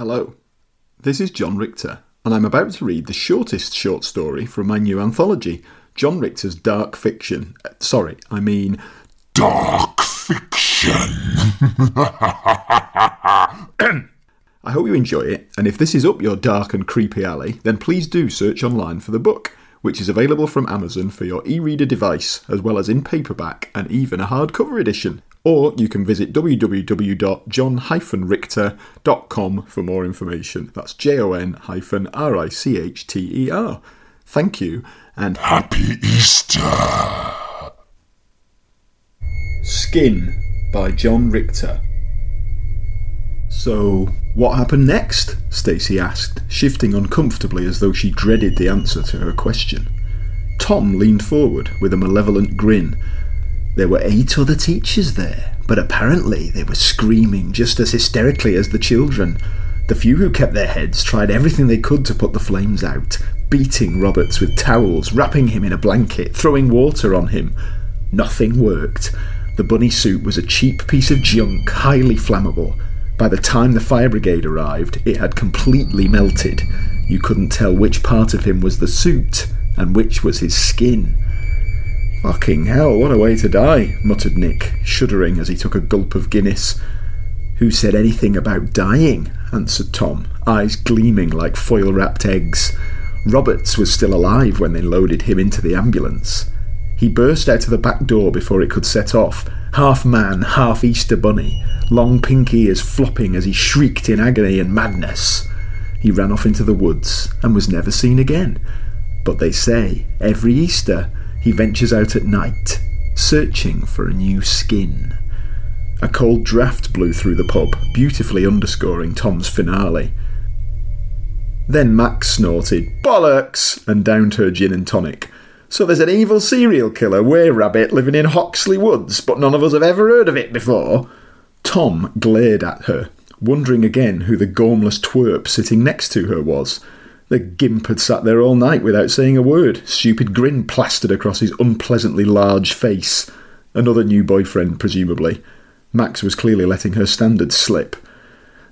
Hello, this is Jon Richter, and I'm about to read the shortest short story from my new anthology, Jon Richter's Dark Fiction. Uh, sorry, I mean. Dark fiction. I hope you enjoy it, and if this is up your dark and creepy alley, then please do search online for the book, which is available from Amazon for your e reader device, as well as in paperback and even a hardcover edition. Or you can visit www.jon-richter.com for more information. That's J O N R I C H T E R. Thank you, and Happy Easter. Skin by Jon Richter. So, what happened next? Stacy asked, shifting uncomfortably as though she dreaded the answer to her question. Tom leaned forward with a malevolent grin. There were eight other teachers there, but apparently they were screaming just as hysterically as the children. The few who kept their heads tried everything they could to put the flames out, beating Roberts with towels, wrapping him in a blanket, throwing water on him. Nothing worked. The bunny suit was a cheap piece of junk, highly flammable. By the time the fire brigade arrived, it had completely melted. You couldn't tell which part of him was the suit and which was his skin. Fucking hell, what a way to die, muttered Nick, shuddering as he took a gulp of Guinness. Who said anything about dying? answered Tom, eyes gleaming like foil wrapped eggs. Roberts was still alive when they loaded him into the ambulance. He burst out of the back door before it could set off, half man, half Easter bunny, long pink ears flopping as he shrieked in agony and madness. He ran off into the woods and was never seen again. But they say every Easter he ventures out at night, searching for a new skin. A cold draught blew through the pub, beautifully underscoring Tom's finale. Then Max snorted, Bollocks! and downed her gin and tonic. So there's an evil serial killer, Were Rabbit, living in Hoxley Woods, but none of us have ever heard of it before. Tom glared at her, wondering again who the gormless twerp sitting next to her was. The gimp had sat there all night without saying a word, stupid grin plastered across his unpleasantly large face. Another new boyfriend, presumably. Max was clearly letting her standards slip.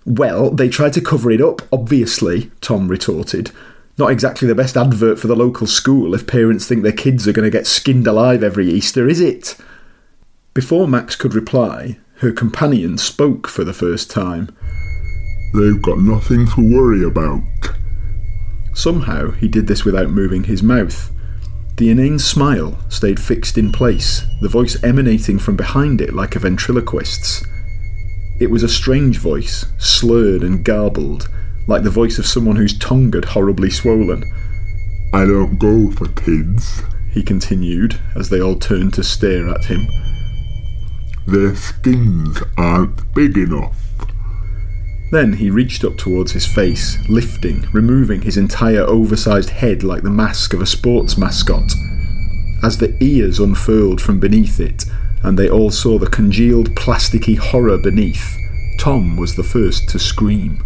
Well, they tried to cover it up, obviously, Tom retorted. Not exactly the best advert for the local school if parents think their kids are going to get skinned alive every Easter, is it? Before Max could reply, her companion spoke for the first time. They've got nothing to worry about. Somehow he did this without moving his mouth. The inane smile stayed fixed in place, the voice emanating from behind it like a ventriloquist's. It was a strange voice, slurred and garbled, like the voice of someone whose tongue had horribly swollen. I don't go for kids. He continued as they all turned to stare at him. Their skins aren't big enough. Then he reached up towards his face, lifting, removing his entire oversized head like the mask of a sports mascot. As the ears unfurled from beneath it, and they all saw the congealed plasticky horror beneath, Tom was the first to scream.